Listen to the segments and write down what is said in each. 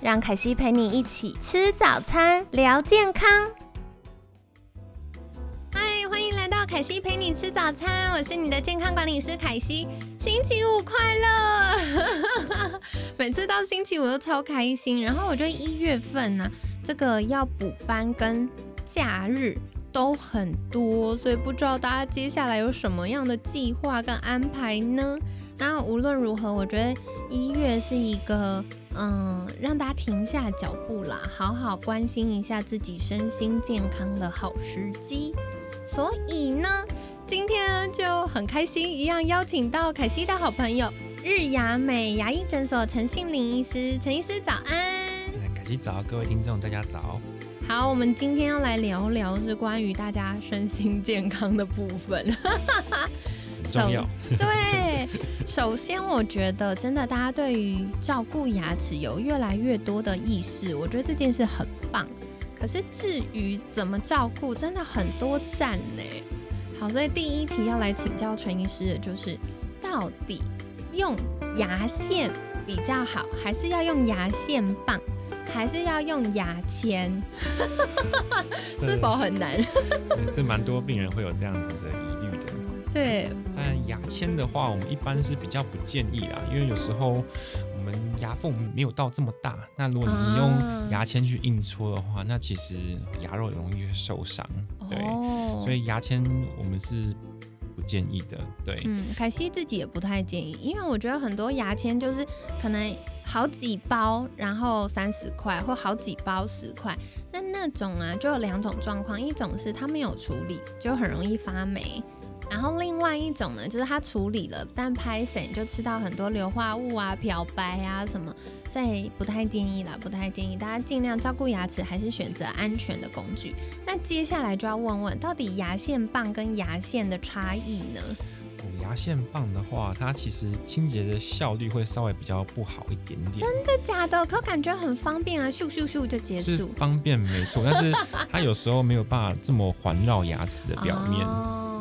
让凯西陪你一起吃早餐，聊健康。嗨，欢迎来到凯西陪你吃早餐，我是你的健康管理师凯西。星期五快乐！每次到星期五都超开心。然后我觉得一月份呢，这个要补班跟假日都很多，所以不知道大家接下来有什么样的计划跟安排呢？那无论如何，我觉得一月是一个。嗯，让大家停下脚步啦，好好关心一下自己身心健康的好时机。所以呢，今天就很开心，一样邀请到凯西的好朋友日牙美牙医诊所陈信林医师，陈医师早安。凯西早，各位听众大家早。好，我们今天要来聊聊是关于大家身心健康的部分。重要对，首先我觉得真的大家对于照顾牙齿有越来越多的意识，我觉得这件事很棒。可是至于怎么照顾，真的很多站呢。好，所以第一题要来请教陈医师的就是，到底用牙线比较好，还是要用牙线棒，还是要用牙签？是否很难？这蛮多病人会有这样子的对，但牙签的话，我们一般是比较不建议啦，因为有时候我们牙缝没有到这么大，那如果你用牙签去硬戳的话，那其实牙肉容易受伤。对，所以牙签我们是不建议的。对，嗯，凯西自己也不太建议，因为我觉得很多牙签就是可能好几包，然后三十块，或好几包十块，那那种啊就有两种状况，一种是它没有处理，就很容易发霉。然后另外一种呢，就是它处理了，但拍散就吃到很多硫化物啊、漂白啊什么，所以不太建议啦，不太建议大家尽量照顾牙齿，还是选择安全的工具。那接下来就要问问，到底牙线棒跟牙线的差异呢？牙线棒的话，它其实清洁的效率会稍微比较不好一点点。真的假的？可感觉很方便啊，咻咻咻就结束。方便没错，但是它有时候没有办法这么环绕牙齿的表面。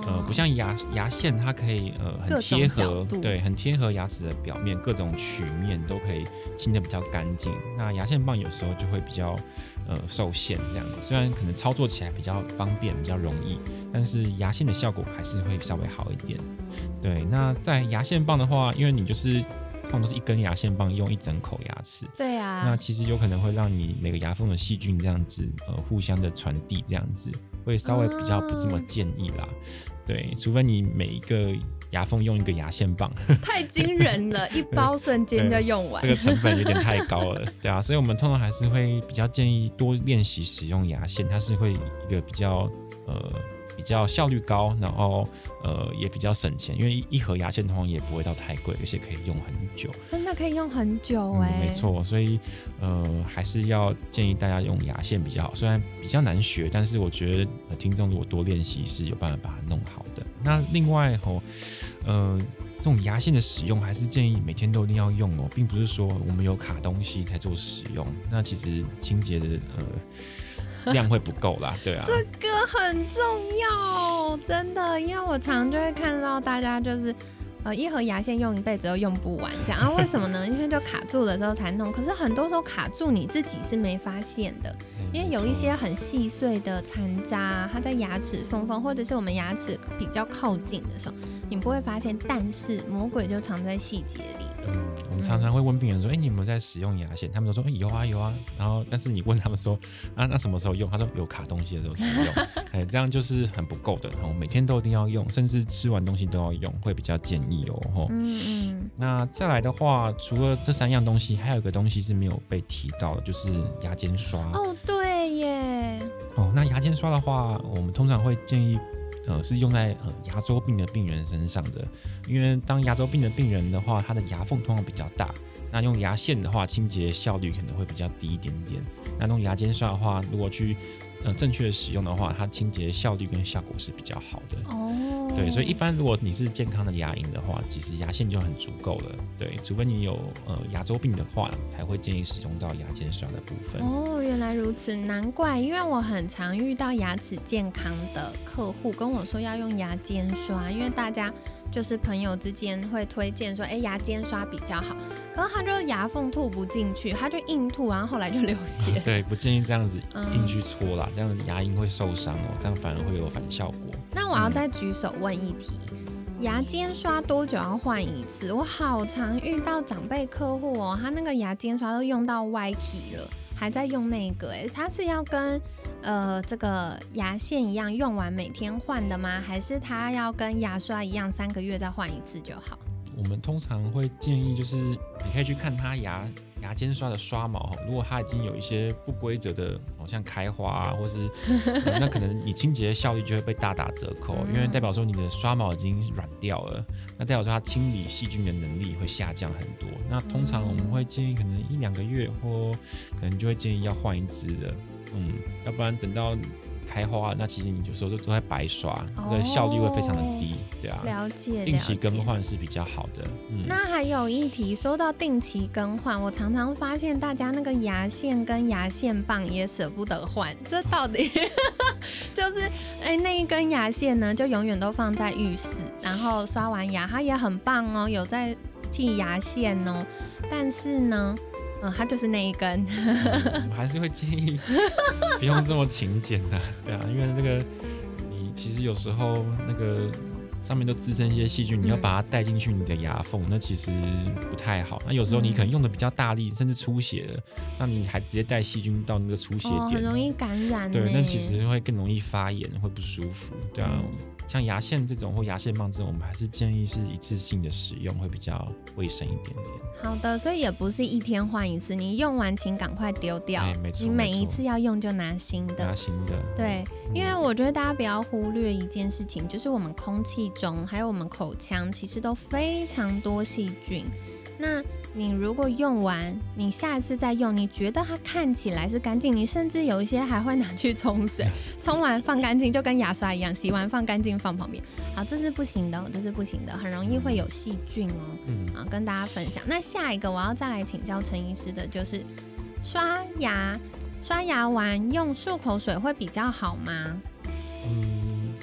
呃，不像牙牙线，它可以呃很贴合，对，很贴合牙齿的表面，各种曲面都可以清的比较干净。那牙线棒有时候就会比较呃受限这样子，虽然可能操作起来比较方便，比较容易，但是牙线的效果还是会稍微好一点。对，那在牙线棒的话，因为你就是放都是一根牙线棒用一整口牙齿，对啊，那其实有可能会让你每个牙缝的细菌这样子呃互相的传递，这样子会稍微比较不这么建议啦。对，除非你每一个牙缝用一个牙线棒，太惊人了，一包瞬间就用完，这个成本有点太高了，对啊，所以我们通常还是会比较建议多练习使用牙线，它是会一个比较呃。比较效率高，然后呃也比较省钱，因为一盒牙线通常也不会到太贵，而且可以用很久。真的可以用很久哎，没错，所以呃还是要建议大家用牙线比较好。虽然比较难学，但是我觉得听众如果多练习是有办法把它弄好的。那另外哦，呃这种牙线的使用还是建议每天都一定要用哦，并不是说我们有卡东西才做使用。那其实清洁的呃。量会不够啦，对啊，这个很重要，真的，因为我常就会看到大家就是，呃，一盒牙线用一辈子都用不完，这样啊？为什么呢？因为就卡住了之后才弄，可是很多时候卡住你自己是没发现的，因为有一些很细碎的残渣，它在牙齿缝缝或者是我们牙齿比较靠近的时候，你不会发现，但是魔鬼就藏在细节里。我们常常会问病人说：“哎，你有没有在使用牙线？”他们都说：“哎，有啊，有啊。”然后，但是你问他们说：“啊，那什么时候用？”他说：“有卡东西的时候才用。”哎，这样就是很不够的。然后每天都一定要用，甚至吃完东西都要用，会比较建议哦。吼，嗯嗯。那再来的话，除了这三样东西，还有一个东西是没有被提到的，就是牙尖刷。哦，对耶。哦，那牙尖刷的话，我们通常会建议。呃，是用在呃牙周病的病人身上的，因为当牙周病的病人的话，他的牙缝通常比较大，那用牙线的话，清洁效率可能会比较低一点点。那用牙尖刷的话，如果去呃正确的使用的话，它清洁效率跟效果是比较好的。哦，对，所以一般如果你是健康的牙龈的话，其实牙线就很足够了。对，除非你有呃牙周病的话，才会建议使用到牙尖刷的部分。哦，原来如此，难怪，因为我很常遇到牙齿健康的客户跟我说要用牙尖刷，因为大家。就是朋友之间会推荐说，哎，牙尖刷比较好，可是他就牙缝吐不进去，他就硬吐，然后后来就流血。对，不建议这样子硬去搓啦，这样牙龈会受伤哦，这样反而会有反效果。那我要再举手问一题，牙尖刷多久要换一次？我好常遇到长辈客户哦，他那个牙尖刷都用到歪体了，还在用那个，哎，他是要跟。呃，这个牙线一样用完每天换的吗？还是它要跟牙刷一样三个月再换一次就好？我们通常会建议，就是你可以去看它牙牙尖刷的刷毛，如果它已经有一些不规则的，好像开花啊，或是 那可能你清洁的效率就会被大打折扣，因为代表说你的刷毛已经软掉了，那代表说它清理细菌的能力会下降很多。那通常我们会建议，可能一两个月或可能就会建议要换一支的。嗯，要不然等到开花，那其实你有时候都都在白刷，那个效率会非常的低，对啊。了解，定期更换是比较好的。嗯，那还有一题，说到定期更换，我常常发现大家那个牙线跟牙线棒也舍不得换，这到底 就是哎那一根牙线呢，就永远都放在浴室，然后刷完牙它也很棒哦，有在剃牙线哦，但是呢。嗯，它就是那一根，我还是会建议不用这么勤俭的，对啊，因为这个你其实有时候那个上面都滋生一些细菌，你要把它带进去你的牙缝，那其实不太好。那有时候你可能用的比较大力，甚至出血了，那你还直接带细菌到那个出血点，很容易感染。对，那其实会更容易发炎，会不舒服，对啊。像牙线这种或牙线棒这种，我们还是建议是一次性的使用，会比较卫生一点点。好的，所以也不是一天换一次，你用完请赶快丢掉。没错，你每一次要用就拿新的。拿新的。对，因为我觉得大家不要忽略一件事情，就是我们空气中还有我们口腔，其实都非常多细菌。那你如果用完，你下一次再用，你觉得它看起来是干净，你甚至有一些还会拿去冲水，冲完放干净，就跟牙刷一样，洗完放干净放旁边。好，这是不行的，这是不行的，很容易会有细菌哦。嗯，啊，跟大家分享。那下一个我要再来请教陈医师的就是，刷牙，刷牙完用漱口水会比较好吗？嗯，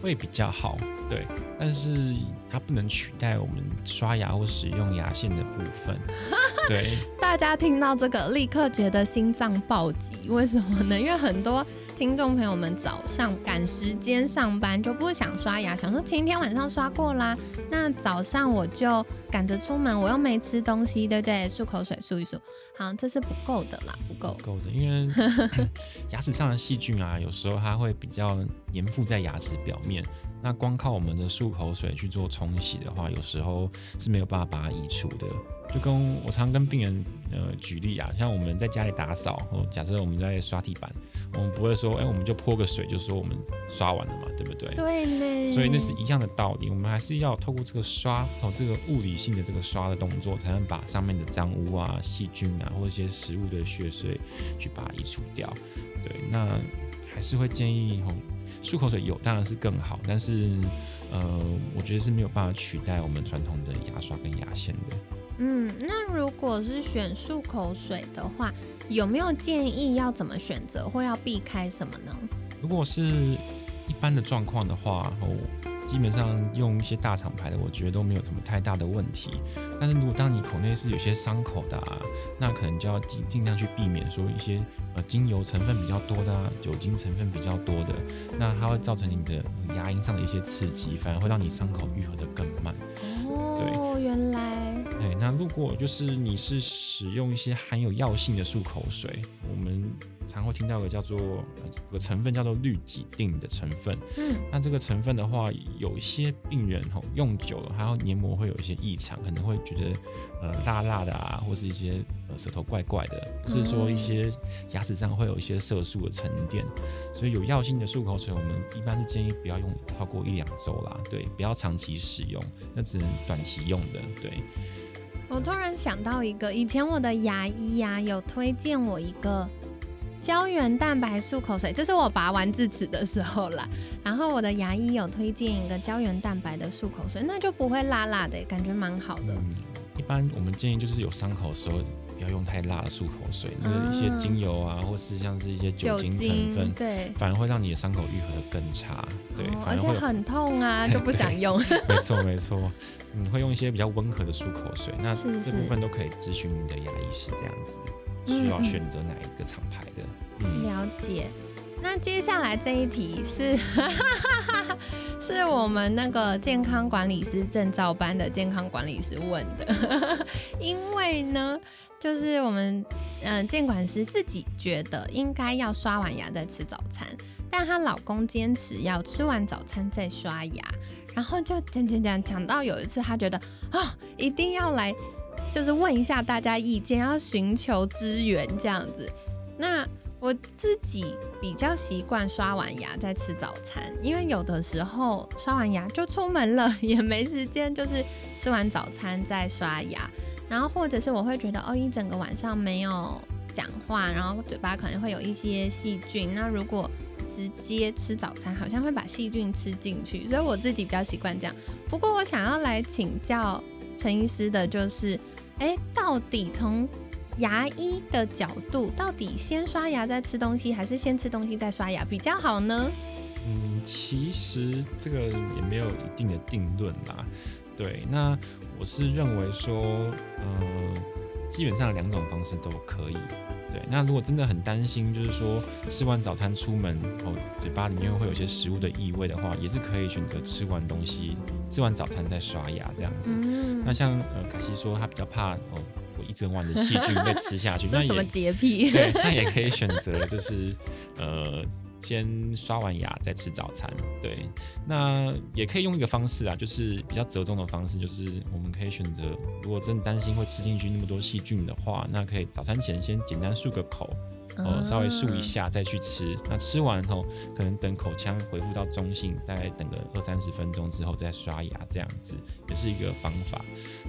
会比较好。对，但是它不能取代我们刷牙或使用牙线的部分。对，大家听到这个立刻觉得心脏暴击，为什么呢？因为很多。听众朋友们，早上赶时间上班就不想刷牙，想说前一天晚上刷过啦，那早上我就赶着出门，我又没吃东西，对不对？漱口水漱一漱，好，这是不够的啦，不够，够的，因为 牙齿上的细菌啊，有时候它会比较粘附在牙齿表面，那光靠我们的漱口水去做冲洗的话，有时候是没有办法把它移除的。就跟我常跟病人呃举例啊，像我们在家里打扫，哦，假设我们在刷地板。我们不会说，哎，我们就泼个水，就说我们刷完了嘛，对不对？对呢。所以那是一样的道理，我们还是要透过这个刷，哦，这个物理性的这个刷的动作，才能把上面的脏污啊、细菌啊，或者一些食物的血水去把它移除掉。对，那还是会建议，哦，漱口水有当然是更好，但是，呃，我觉得是没有办法取代我们传统的牙刷跟牙线的。嗯，那如果是选漱口水的话。有没有建议要怎么选择，或要避开什么呢？如果是一般的状况的话，哦，基本上用一些大厂牌的，我觉得都没有什么太大的问题。但是如果当你口内是有些伤口的，啊，那可能就要尽尽量去避免说一些呃精油成分比较多的、啊，酒精成分比较多的，那它会造成你的牙龈上的一些刺激，反而会让你伤口愈合的更慢。哦，原来。对，那如果就是你是使用一些含有药性的漱口水，我们常会听到个叫做有个成分叫做氯己定的成分。嗯，那这个成分的话，有一些病人吼用久了，还有黏膜会有一些异常，可能会觉得呃辣辣的啊，或是一些呃舌头怪怪的，或是说一些牙齿上会有一些色素的沉淀。所以有药性的漱口水，我们一般是建议不要用超过一两周啦，对，不要长期使用，那只能短期用的，对。我突然想到一个，以前我的牙医呀有推荐我一个胶原蛋白漱口水，这是我拔完智齿的时候啦。然后我的牙医有推荐一个胶原蛋白的漱口水，那就不会辣辣的，感觉蛮好的。嗯一般我们建议就是有伤口的时候不要用太辣的漱口水，那个一些精油啊，或是像是一些酒精成分，对，反而会让你的伤口愈合的更差。对，而且很痛啊，就不想用。没错没错。你 会用一些比较温和的漱口水，那这部分都可以咨询你的牙医师这样子，需要选择哪一个厂牌的？了解。那接下来这一题是，是我们那个健康管理师证照班的健康管理师问的，因为呢，就是我们嗯监管师自己觉得应该要刷完牙再吃早餐，但她老公坚持要吃完早餐再刷牙。然后就讲讲讲讲到有一次，她觉得啊，一定要来，就是问一下大家意见，要寻求支援这样子。那我自己比较习惯刷完牙再吃早餐，因为有的时候刷完牙就出门了，也没时间，就是吃完早餐再刷牙。然后或者是我会觉得哦，一整个晚上没有讲话，然后嘴巴可能会有一些细菌。那如果直接吃早餐好像会把细菌吃进去，所以我自己比较习惯这样。不过我想要来请教陈医师的就是，哎，到底从牙医的角度，到底先刷牙再吃东西，还是先吃东西再刷牙比较好呢？嗯，其实这个也没有一定的定论啦。对，那我是认为说，呃，基本上两种方式都可以。对，那如果真的很担心，就是说吃完早餐出门哦嘴巴里面会有些食物的异味的话，也是可以选择吃完东西，吃完早餐再刷牙这样子。那像呃卡西说，他比较怕哦，我一整晚的细菌被吃下去，那什么洁癖？对，那也可以选择就是呃。先刷完牙再吃早餐，对，那也可以用一个方式啊，就是比较折中的方式，就是我们可以选择，如果真的担心会吃进去那么多细菌的话，那可以早餐前先简单漱个口。呃，稍微漱一下再去吃。那吃完后，可能等口腔恢复到中性，大概等个二三十分钟之后再刷牙，这样子也是一个方法。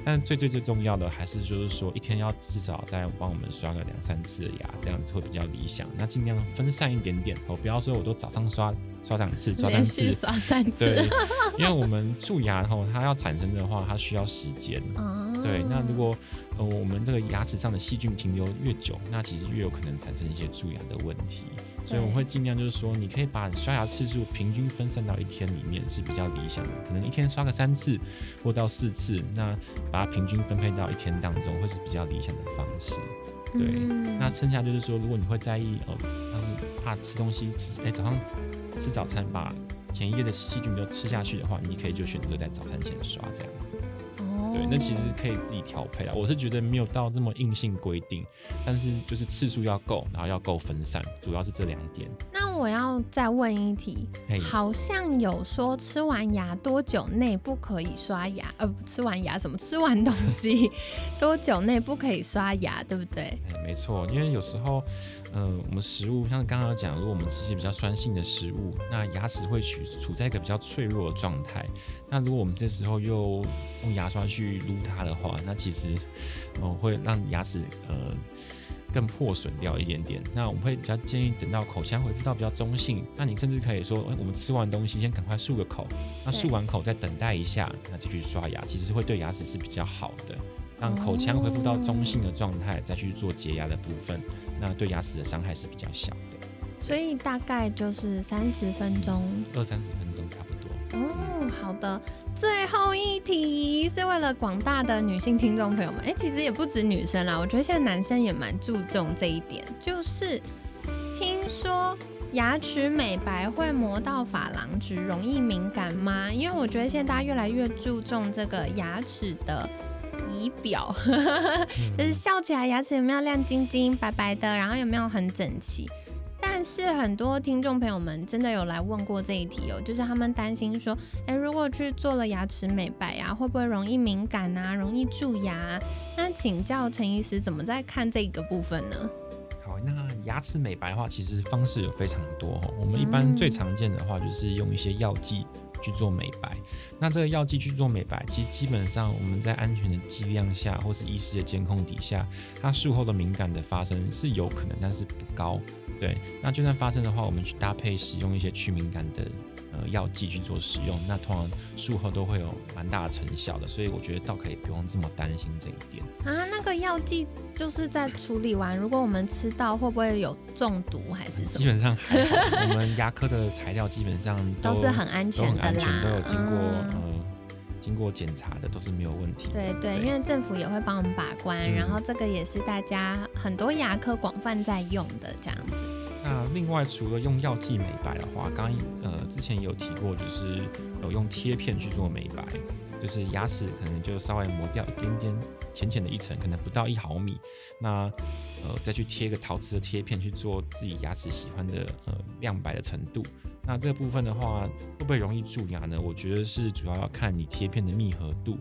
但最最最重要的还是就是说，一天要至少再帮我们刷个两三次的牙，这样子会比较理想。那尽量分散一点点哦，不要说我都早上刷刷两次，刷三次，刷三次。对，因为我们蛀牙后它要产生的话，它需要时间。对，那如果呃我们这个牙齿上的细菌停留越久，那其实越有可能产生一些蛀牙的问题。所以我会尽量就是说，你可以把刷牙次数平均分散到一天里面是比较理想的。可能一天刷个三次或到四次，那把它平均分配到一天当中会是比较理想的方式。对，那剩下就是说，如果你会在意哦，但是怕吃东西吃，哎早上吃早餐把前一夜的细菌都吃下去的话，你可以就选择在早餐前刷这样子。哦对，那其实可以自己调配啊。我是觉得没有到这么硬性规定，但是就是次数要够，然后要够分散，主要是这两点。那我要再问一题，好像有说吃完牙多久内不可以刷牙？呃，吃完牙什么？吃完东西 多久内不可以刷牙？对不对？哎，没错，因为有时候。嗯，我们食物像刚刚讲，如果我们吃一些比较酸性的食物，那牙齿会处处在一个比较脆弱的状态。那如果我们这时候又用牙刷去撸它的话，那其实哦会让牙齿呃更破损掉一点点。那我们会比较建议等到口腔恢复到比较中性，那你甚至可以说，我们吃完东西先赶快漱个口，那漱完口再等待一下，那再去刷牙，其实会对牙齿是比较好的。让口腔恢复到中性的状态，再去做洁牙的部分。那对牙齿的伤害是比较小的，所以大概就是三十分钟，二三十分钟差不多。哦，好的。最后一题是为了广大的女性听众朋友们，哎，其实也不止女生啦，我觉得现在男生也蛮注重这一点。就是听说牙齿美白会磨到珐琅质，容易敏感吗？因为我觉得现在大家越来越注重这个牙齿的。仪表 就是笑起来牙齿有没有亮晶晶、白白的，然后有没有很整齐。但是很多听众朋友们真的有来问过这一题哦，就是他们担心说，哎，如果去做了牙齿美白啊，会不会容易敏感啊，容易蛀牙？那请教陈医师怎么在看这个部分呢？好，那牙齿美白的话，其实方式有非常多。我们一般最常见的话，就是用一些药剂去做美白。那这个药剂去做美白，其实基本上我们在安全的剂量下，或是医师的监控底下，它术后的敏感的发生是有可能，但是不高。对，那就算发生的话，我们去搭配使用一些去敏感的。呃，药剂去做使用，那通常术后都会有蛮大的成效的，所以我觉得倒可以不用这么担心这一点啊。那个药剂就是在处理完，如果我们吃到，会不会有中毒还是什么？基本上还好，我们牙科的材料基本上都是很安全的啦，都有经过呃经过检查的，都是没有问题。对对，因为政府也会帮我们把关，然后这个也是大家很多牙科广泛在用的这样子。那另外，除了用药剂美白的话，刚呃之前有提过，就是有用贴片去做美白，就是牙齿可能就稍微磨掉一点点浅浅的一层，可能不到一毫米，那呃再去贴一个陶瓷的贴片去做自己牙齿喜欢的呃亮白的程度。那这部分的话，会不会容易蛀牙呢？我觉得是主要要看你贴片的密合度。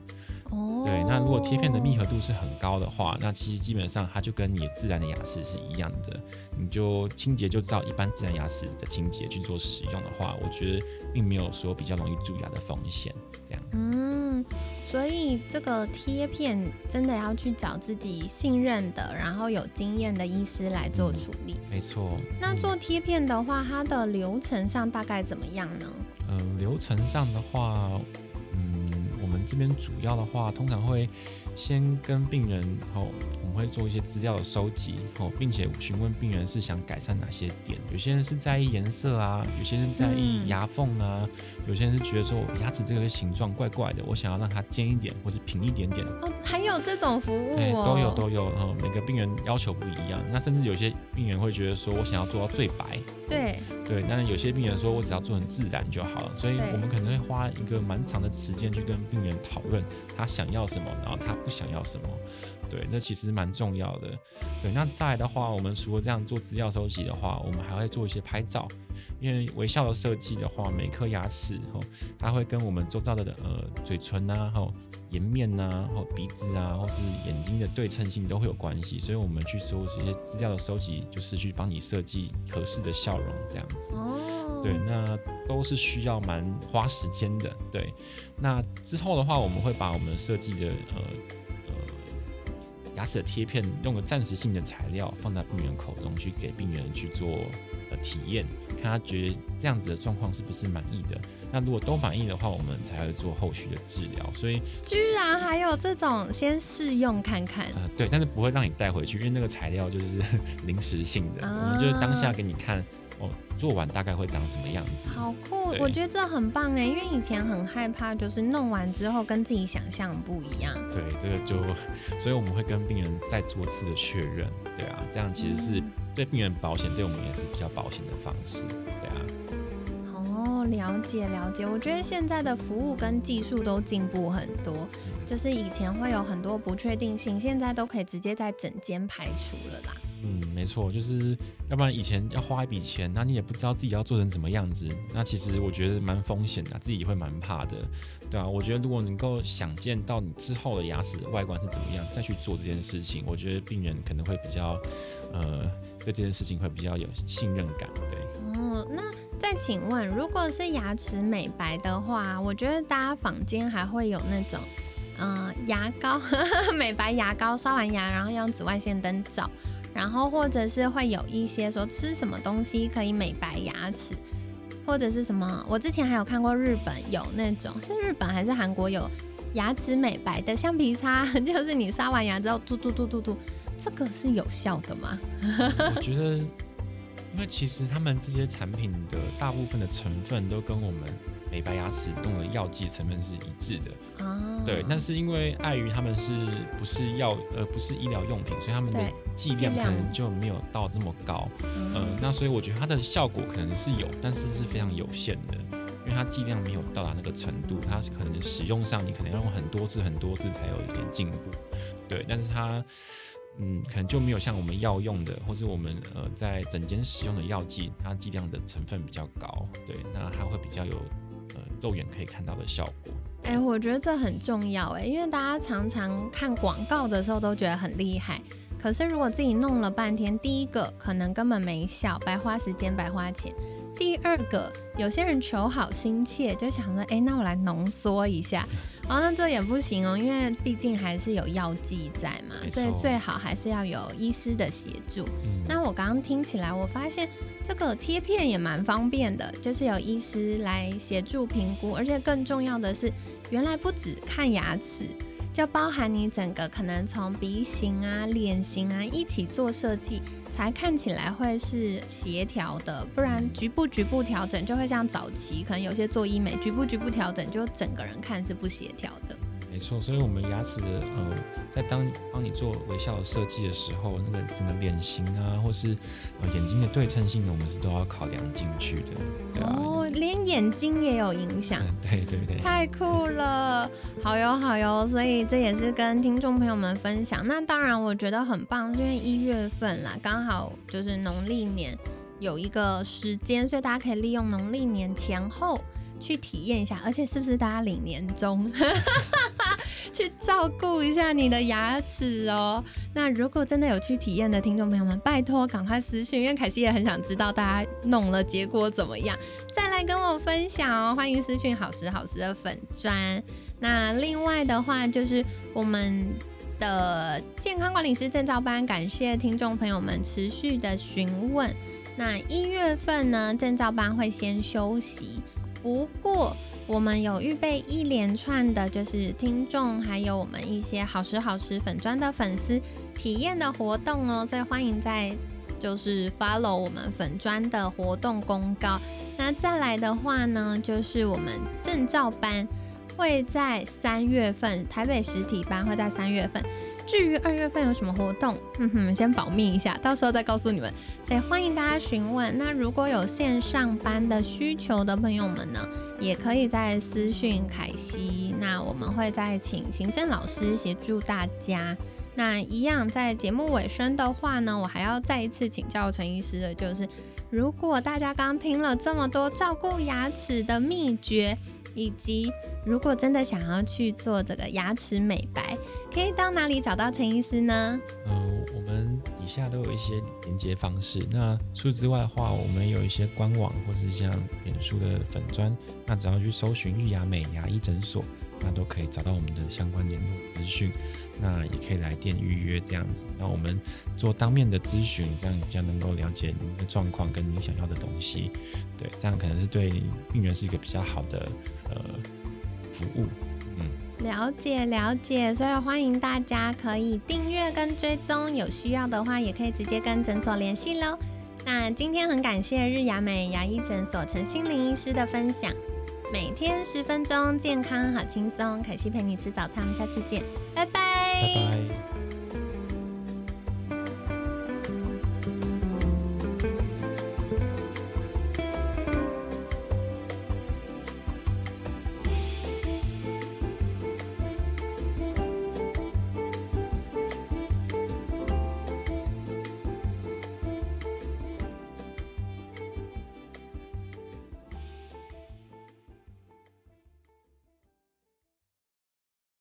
哦，对，那如果贴片的密合度是很高的话，那其实基本上它就跟你自然的牙齿是一样的，你就清洁就照一般自然牙齿的清洁去做使用的话，我觉得并没有说比较容易蛀牙的风险这样子。嗯，所以这个贴片真的要去找自己信任的，然后有经验的医师来做处理。没错。那做贴片的话，它的流程上大概怎么样呢？嗯，流程上的话。这边主要的话，通常会先跟病人，后会做一些资料的收集，哦并且询问病人是想改善哪些点。有些人是在意颜色啊，有些人在意牙缝啊，有些人是觉得说我牙齿这个形状怪怪的，我想要让它尖一点或是平一点点。哦，还有这种服务哦，都有都有，然后每个病人要求不一样。那甚至有些病人会觉得说我想要做到最白。对对，那有些病人说我只要做成自然就好了，所以我们可能会花一个蛮长的时间去跟病人。讨论他想要什么，然后他不想要什么，对，那其实蛮重要的。对，那再来的话，我们除了这样做资料收集的话，我们还会做一些拍照，因为微笑的设计的话，每颗牙齿吼，它会跟我们周遭的呃嘴唇啊，吼颜面呐，或鼻子啊，或是眼睛的对称性都会有关系，所以我们去收集一些资料的收集，就是去帮你设计合适的笑容这样子。哦，对，那都是需要蛮花时间的。对，那之后的话，我们会把我们设计的呃呃牙齿的贴片，用个暂时性的材料放在病人口中去给病人去做呃体验，看他觉得这样子的状况是不是满意的。那如果都满意的话，我们才会做后续的治疗。所以居然还有这种先试用看看？呃，对，但是不会让你带回去，因为那个材料就是 临时性的，我们就是当下给你看，哦，做完大概会长什么样子。好酷，我觉得这很棒哎，因为以前很害怕，就是弄完之后跟自己想象不一样。对，这个就，所以我们会跟病人再做次的确认。对啊，这样其实是对病人保险，对我们也是比较保险的方式。对啊。哦了解了解，我觉得现在的服务跟技术都进步很多，就是以前会有很多不确定性，现在都可以直接在整间排除了啦。嗯，没错，就是要不然以前要花一笔钱，那你也不知道自己要做成怎么样子，那其实我觉得蛮风险的，自己会蛮怕的，对啊，我觉得如果能够想见到你之后的牙齿外观是怎么样，再去做这件事情，我觉得病人可能会比较，呃，对这件事情会比较有信任感，对。哦，那。再请问，如果是牙齿美白的话，我觉得大家坊间还会有那种，嗯，牙膏 美白牙膏，刷完牙然后用紫外线灯照，然后或者是会有一些说吃什么东西可以美白牙齿，或者是什么，我之前还有看过日本有那种，是日本还是韩国有牙齿美白的橡皮擦，就是你刷完牙之后嘟嘟嘟嘟嘟，这个是有效的吗？我觉得。因为其实他们这些产品的大部分的成分都跟我们美白牙齿用的药剂成分是一致的啊。对，但是因为碍于他们是不是药呃不是医疗用品，所以他们的剂量可能就没有到这么高。嗯，那所以我觉得它的效果可能是有，但是是非常有限的，因为它剂量没有到达那个程度，它可能使用上你可能要用很多次很多次才有一点进步。对，但是它。嗯，可能就没有像我们药用的，或是我们呃在整间使用的药剂，它剂量的成分比较高，对，那它会比较有呃肉眼可以看到的效果。哎，我觉得这很重要哎，因为大家常常看广告的时候都觉得很厉害，可是如果自己弄了半天，第一个可能根本没效，白花时间白花钱；第二个，有些人求好心切，就想着，哎，那我来浓缩一下。哦，那这也不行哦，因为毕竟还是有药剂在嘛，所以最好还是要有医师的协助。那我刚刚听起来，我发现这个贴片也蛮方便的，就是有医师来协助评估，而且更重要的是，原来不止看牙齿，就包含你整个可能从鼻型啊、脸型啊一起做设计。才看起来会是协调的，不然局部局部调整就会像早期可能有些做医美局部局部调整，就整个人看是不协调的。没错，所以我们牙齿的呃，在当帮你做微笑的设计的时候，那个整个脸型啊，或是呃眼睛的对称性呢，我们是都要考量进去的。哦，连眼睛也有影响。对对对。太酷了，好哟好哟，所以这也是跟听众朋友们分享。那当然我觉得很棒，是因为一月份啦，刚好就是农历年有一个时间，所以大家可以利用农历年前后。去体验一下，而且是不是大家领年终，去照顾一下你的牙齿哦？那如果真的有去体验的听众朋友们，拜托赶快私信，因为凯西也很想知道大家弄了结果怎么样，再来跟我分享哦。欢迎私讯好时好时的粉砖。那另外的话，就是我们的健康管理师证照班，感谢听众朋友们持续的询问。那一月份呢，证照班会先休息。不过，我们有预备一连串的，就是听众还有我们一些好时好时粉砖的粉丝体验的活动哦，所以欢迎在就是 follow 我们粉砖的活动公告。那再来的话呢，就是我们证照班会在三月份，台北实体班会在三月份。至于二月份有什么活动，哼哼，先保密一下，到时候再告诉你们。所以欢迎大家询问。那如果有线上班的需求的朋友们呢，也可以在私讯凯西。那我们会再请行政老师协助大家。那一样在节目尾声的话呢，我还要再一次请教陈医师的，就是如果大家刚听了这么多照顾牙齿的秘诀。以及，如果真的想要去做这个牙齿美白，可以到哪里找到陈医师呢？嗯，我们底下都有一些连接方式。那除此之外的话，我们有一些官网或是像脸书的粉砖，那只要去搜寻玉牙美牙医诊所。那都可以找到我们的相关联络资讯，那也可以来电预约这样子。那我们做当面的咨询，这样比较能够了解您的状况跟你想要的东西。对，这样可能是对病人是一个比较好的呃服务。嗯，了解了解，所以欢迎大家可以订阅跟追踪，有需要的话也可以直接跟诊所联系喽。那今天很感谢日雅美牙医诊所陈心灵医师的分享。每天十分钟，健康好轻松。凯西陪你吃早餐，我们下次见，拜拜。拜拜。